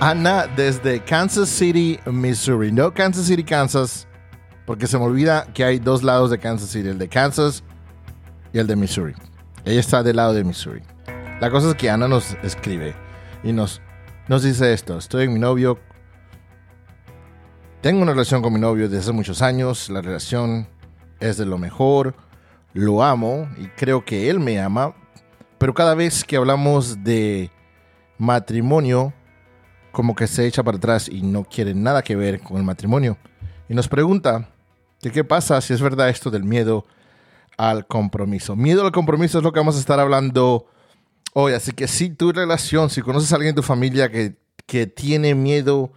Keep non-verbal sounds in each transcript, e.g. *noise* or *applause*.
Ana desde Kansas City, Missouri. No Kansas City, Kansas, porque se me olvida que hay dos lados de Kansas City, el de Kansas y el de Missouri. Ella está del lado de Missouri. La cosa es que Ana nos escribe y nos, nos dice esto. Estoy en mi novio. Tengo una relación con mi novio desde hace muchos años. La relación es de lo mejor. Lo amo y creo que él me ama. Pero cada vez que hablamos de matrimonio, como que se echa para atrás y no quiere nada que ver con el matrimonio. Y nos pregunta que qué pasa si es verdad esto del miedo al compromiso. Miedo al compromiso es lo que vamos a estar hablando hoy. Así que si tu relación, si conoces a alguien en tu familia que, que tiene miedo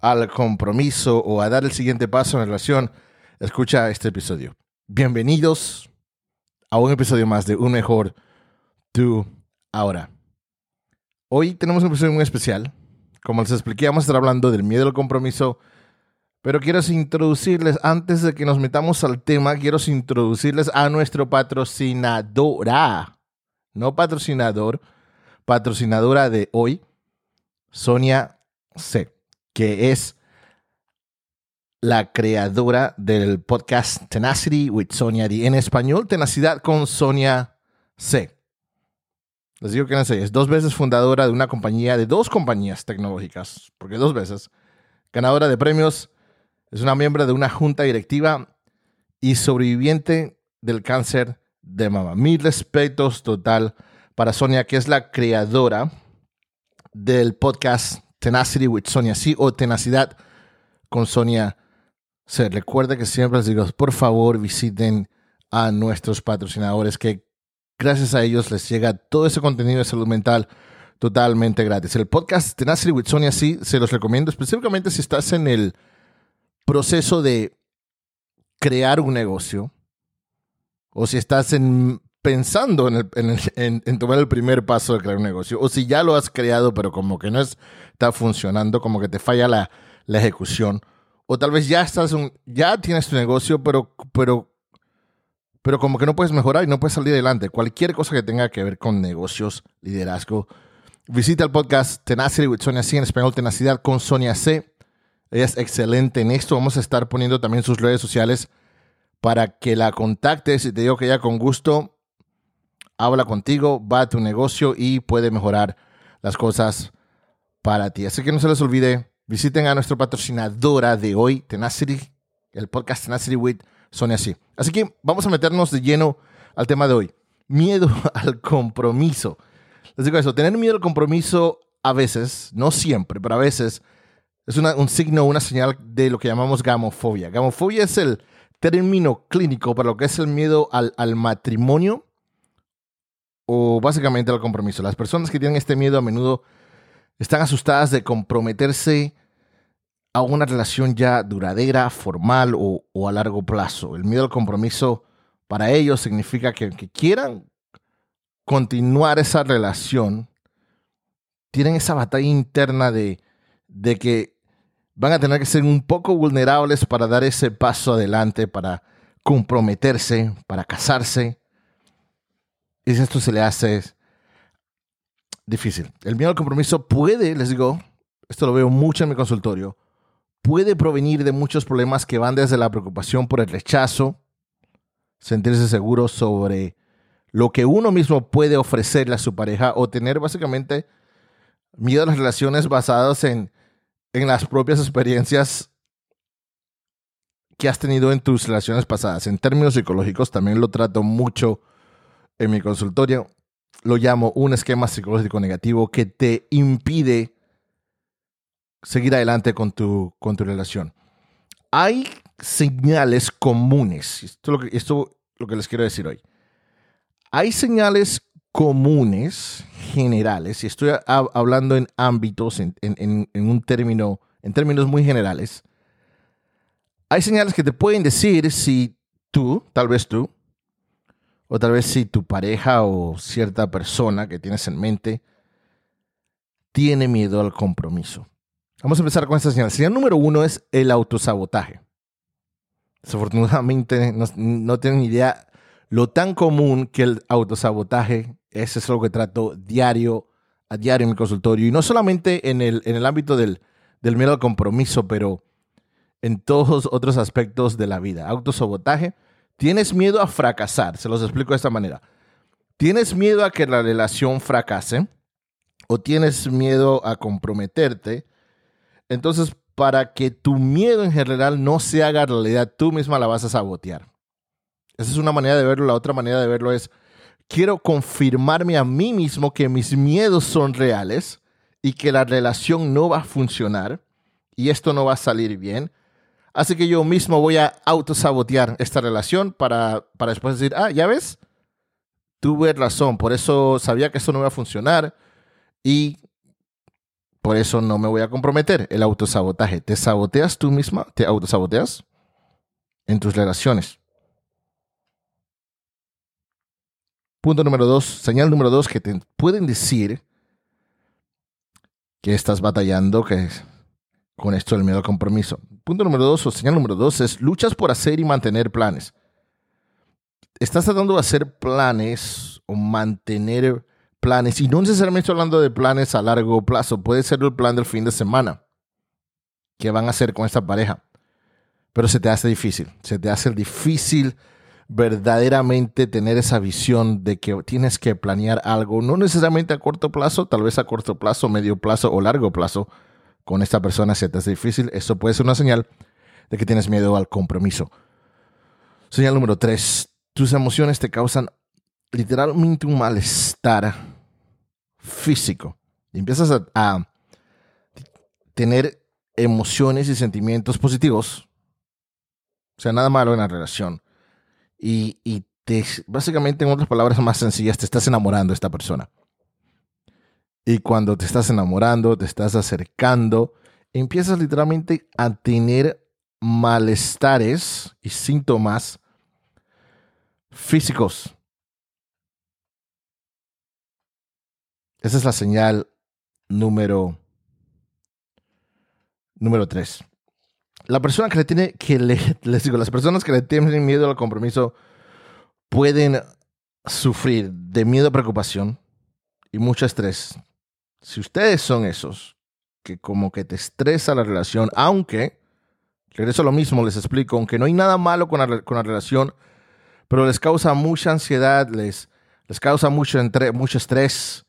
al compromiso o a dar el siguiente paso en la relación, escucha este episodio. Bienvenidos a un episodio más de Un Mejor Tú Ahora. Hoy tenemos un episodio muy especial. Como les expliqué, vamos a estar hablando del miedo al compromiso. Pero quiero introducirles, antes de que nos metamos al tema, quiero introducirles a nuestro patrocinadora. No patrocinador, patrocinadora de hoy, Sonia C, que es la creadora del podcast Tenacity with Sonia D. En español, Tenacidad con Sonia C. Les digo que no sé, es dos veces fundadora de una compañía, de dos compañías tecnológicas, porque dos veces. Ganadora de premios, es una miembro de una junta directiva y sobreviviente del cáncer de mama. Mil respetos total para Sonia, que es la creadora del podcast Tenacity with Sonia C o Tenacidad con Sonia C. Recuerda que siempre les digo, por favor visiten a nuestros patrocinadores que gracias a ellos les llega todo ese contenido de salud mental totalmente gratis. El podcast Tenacity with Sonia sí se los recomiendo, específicamente si estás en el proceso de crear un negocio o si estás en, pensando en, tomar el primer paso de crear un negocio o si ya lo has creado pero como que no está funcionando, como que te falla la, la ejecución o tal vez ya estás ya tienes tu negocio pero, pero pero como que no puedes mejorar y no puedes salir adelante. Cualquier cosa que tenga que ver con negocios, liderazgo, visita el podcast Tenacity with Sonia C, en español Tenacidad con Sonia C. Ella es excelente en esto. Vamos a estar poniendo también sus redes sociales para que la contactes y te digo que ella con gusto habla contigo, va a tu negocio y puede mejorar las cosas para ti. Así que no se les olvide, visiten a nuestra patrocinadora de hoy, Tenacity, el podcast Tenacity with son así. Así que vamos a meternos de lleno al tema de hoy. Miedo *laughs* al compromiso. Les digo eso, tener miedo al compromiso a veces, no siempre, pero a veces es un signo, una señal de lo que llamamos gamofobia. Gamofobia es el término clínico para lo que es el miedo al, al matrimonio o básicamente al compromiso. Las personas que tienen este miedo a menudo están asustadas de comprometerse a una relación ya duradera, formal o, a largo plazo. El miedo al compromiso para ellos significa que, que quieran continuar esa relación, tienen esa batalla interna de, de que van a tener que ser un poco vulnerables para dar ese paso adelante, para comprometerse, para casarse. Y esto se le hace difícil. El miedo al compromiso puede, les digo, esto lo veo mucho en mi consultorio, puede provenir de muchos problemas que van desde la preocupación por el rechazo, sentirse seguro sobre lo que uno mismo puede ofrecerle a su pareja o tener básicamente miedo a las relaciones basadas en, en las propias experiencias que has tenido en tus relaciones pasadas. En términos psicológicos también lo trato mucho en mi consultorio. Lo llamo un esquema psicológico negativo que te impide seguir adelante con tu, con tu relación. Hay señales comunes. Esto es lo que, esto lo que les quiero decir hoy. Hay señales comunes generales, y estoy hablando en ámbitos, en, en, en, un término, en términos muy generales. Hay señales que te pueden decir si tú, tal vez tú, o tal vez si tu pareja o cierta persona que tienes en mente tiene miedo al compromiso. Vamos a empezar con esta señal. Señal número uno es el autosabotaje. Desafortunadamente no, tienen idea lo tan común que el autosabotaje es, es algo que trato diario a diario en mi consultorio, y no solamente en el, en el ámbito del, del miedo al compromiso, pero en todos otros aspectos de la vida. Autosabotaje. Tienes miedo a fracasar. Se los explico de esta manera. Tienes miedo a que la relación fracase o tienes miedo a comprometerte. Entonces, para que tu miedo en general no se haga realidad, tú misma la vas a sabotear. Esa es una manera de verlo. La otra manera de verlo es, quiero confirmarme a mí mismo que mis miedos son reales y que la relación no va a funcionar y esto no va a salir bien. Así que yo mismo voy a autosabotear esta relación para, para después decir, ah, ya ves, tuve razón, por eso sabía que esto no iba a funcionar y por eso no me voy a comprometer. El autosabotaje. ¿Te saboteas tú misma? ¿Te autosaboteas? En tus relaciones. Punto número dos, señal número dos que te pueden decir que estás batallando que con esto del miedo al compromiso. Punto número dos, o señal número dos, es luchas por hacer y mantener planes. Estás tratando de hacer planes o mantener planes, y no necesariamente estoy hablando de planes a largo plazo, puede ser el plan del fin de semana que van a hacer con esta pareja, pero se te hace difícil, se te hace difícil verdaderamente tener esa visión de que tienes que planear algo, no necesariamente a corto plazo, tal vez a corto plazo, medio plazo o largo plazo, con esta persona se te hace difícil, eso puede ser una señal de que tienes miedo al compromiso. Señal número tres, tus emociones te causan literalmente un malestar físico. empiezas a, a tener emociones y sentimientos positivos, o sea, nada malo en la relación, y, te, básicamente, en otras palabras más sencillas, te estás enamorando de esta persona. Y cuando te estás enamorando, te estás acercando, empiezas literalmente a tener malestares y síntomas físicos. Esa es la señal número número tres la persona que le tiene, que le, *laughs* les digo, las personas que le tienen miedo al compromiso pueden sufrir de miedo, preocupación y mucho estrés. Si ustedes son esos que como que te estresa la relación, aunque, regreso a lo mismo, les explico, aunque no hay nada malo con la, con la relación, pero les causa mucha ansiedad, les, les causa mucho, entre, mucho estrés,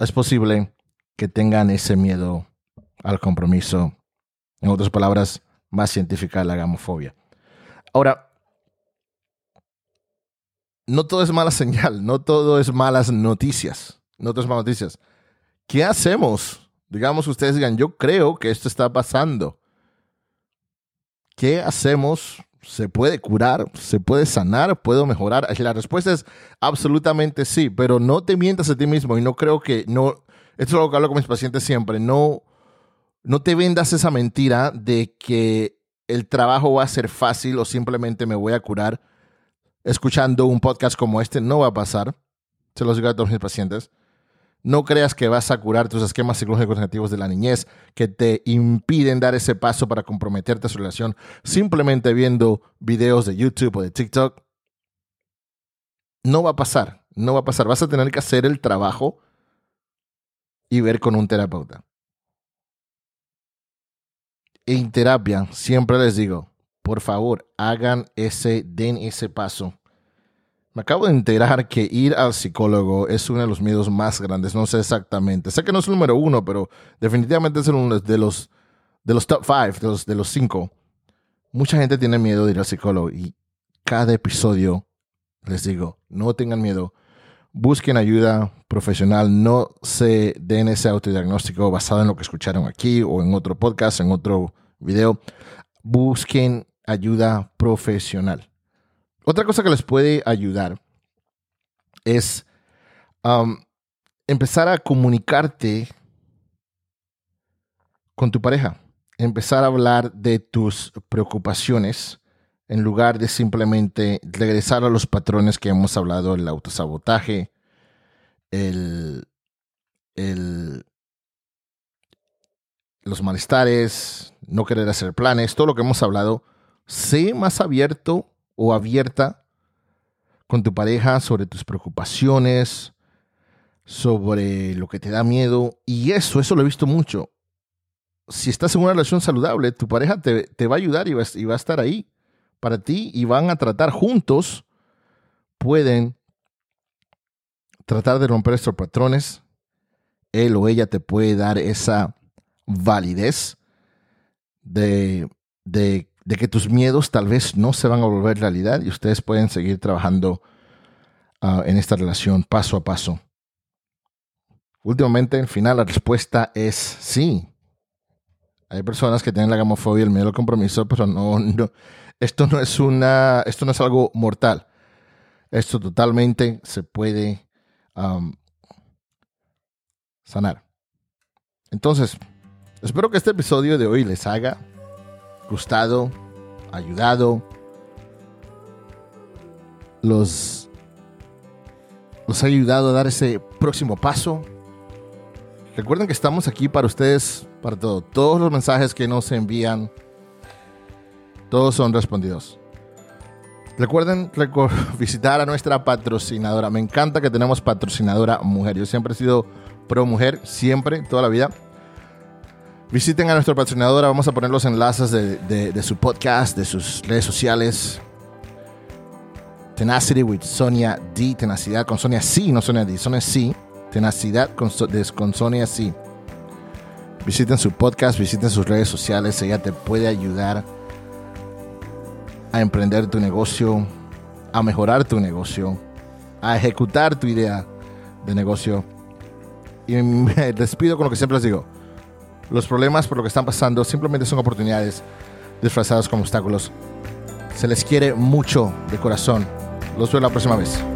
es posible que tengan ese miedo al compromiso en otras palabras, más científica la gamofobia. Ahora, no todo es mala señal, no todo es malas noticias, no todo es noticias. ¿Qué hacemos? Digamos, ustedes digan, yo creo que esto está pasando. ¿Qué hacemos? ¿Se puede curar? ¿Se puede sanar? ¿Puedo mejorar? La respuesta es absolutamente sí, pero no te mientas a ti mismo y no creo que, no, esto es algo que hablo con mis pacientes siempre, no, no te vendas esa mentira de que el trabajo va a ser fácil o simplemente me voy a curar escuchando un podcast como este. No va a pasar. Se los digo a todos mis pacientes. No creas que vas a curar tus esquemas psicológicos negativos de la niñez que te impiden dar ese paso para comprometerte a su relación simplemente viendo videos de YouTube o de TikTok. No va a pasar, no va a pasar. Vas a tener que hacer el trabajo y ver con un terapeuta en terapia, siempre les digo, por favor, hagan ese, den ese paso. Me acabo de enterar que ir al psicólogo es uno de los miedos más grandes. No sé exactamente. Sé que no es el número uno, pero definitivamente es uno de los, de los top five, de los, de los cinco. Mucha gente tiene miedo de ir al psicólogo y cada episodio les digo, no tengan miedo. Busquen ayuda profesional, no se den ese autodiagnóstico basado en lo que escucharon aquí o en otro podcast, en otro video. Busquen ayuda profesional. Otra cosa que les puede ayudar es empezar a comunicarte con tu pareja, empezar a hablar de tus preocupaciones en lugar de simplemente regresar a los patrones que hemos hablado, el autosabotaje, el, el, los malestares, no querer hacer planes, todo lo que hemos hablado, sé más abierto o abierta con tu pareja sobre tus preocupaciones, sobre lo que te da miedo. Y eso, eso lo he visto mucho. Si estás en una relación saludable, tu pareja te, va a ayudar y va, y va a estar ahí para ti y van a tratar juntos. Pueden tratar de romper estos patrones. Él o ella te puede dar esa validez de, de, que tus miedos tal vez no se van a volver realidad y ustedes pueden seguir trabajando ah, en esta relación paso a paso. Últimamente, al final, la respuesta es sí. Hay personas que tienen la gamofobia, el miedo al compromiso, pero no, esto no es una, esto no es algo mortal. Esto totalmente se puede sanar. Entonces, espero que este episodio de hoy les haya gustado, ayudado, los, los ha ayudado a dar ese próximo paso. Recuerden que estamos aquí para ustedes, para todo. Todos los mensajes que nos envían, todos son respondidos. Recuerden *laughs* visitar a nuestra patrocinadora. Me encanta que tenemos patrocinadora mujer. Yo siempre he sido pro mujer, siempre, toda la vida. Visiten a nuestra patrocinadora. Vamos a poner los enlaces de, su podcast, de sus redes sociales. Tenacity with Sonia D. Tenacidad con Sonia C, no Sonia D. Sonia C. Tenacidad con, con Sonia C. Visiten su podcast, visiten sus redes sociales. Ella te puede ayudar a emprender tu negocio, a mejorar tu negocio, a ejecutar tu idea de negocio. Y *laughs* me despido con lo que siempre les digo. Los problemas por lo que están pasando simplemente son oportunidades disfrazadas como obstáculos. Se les quiere mucho de corazón. Los veo la próxima vez.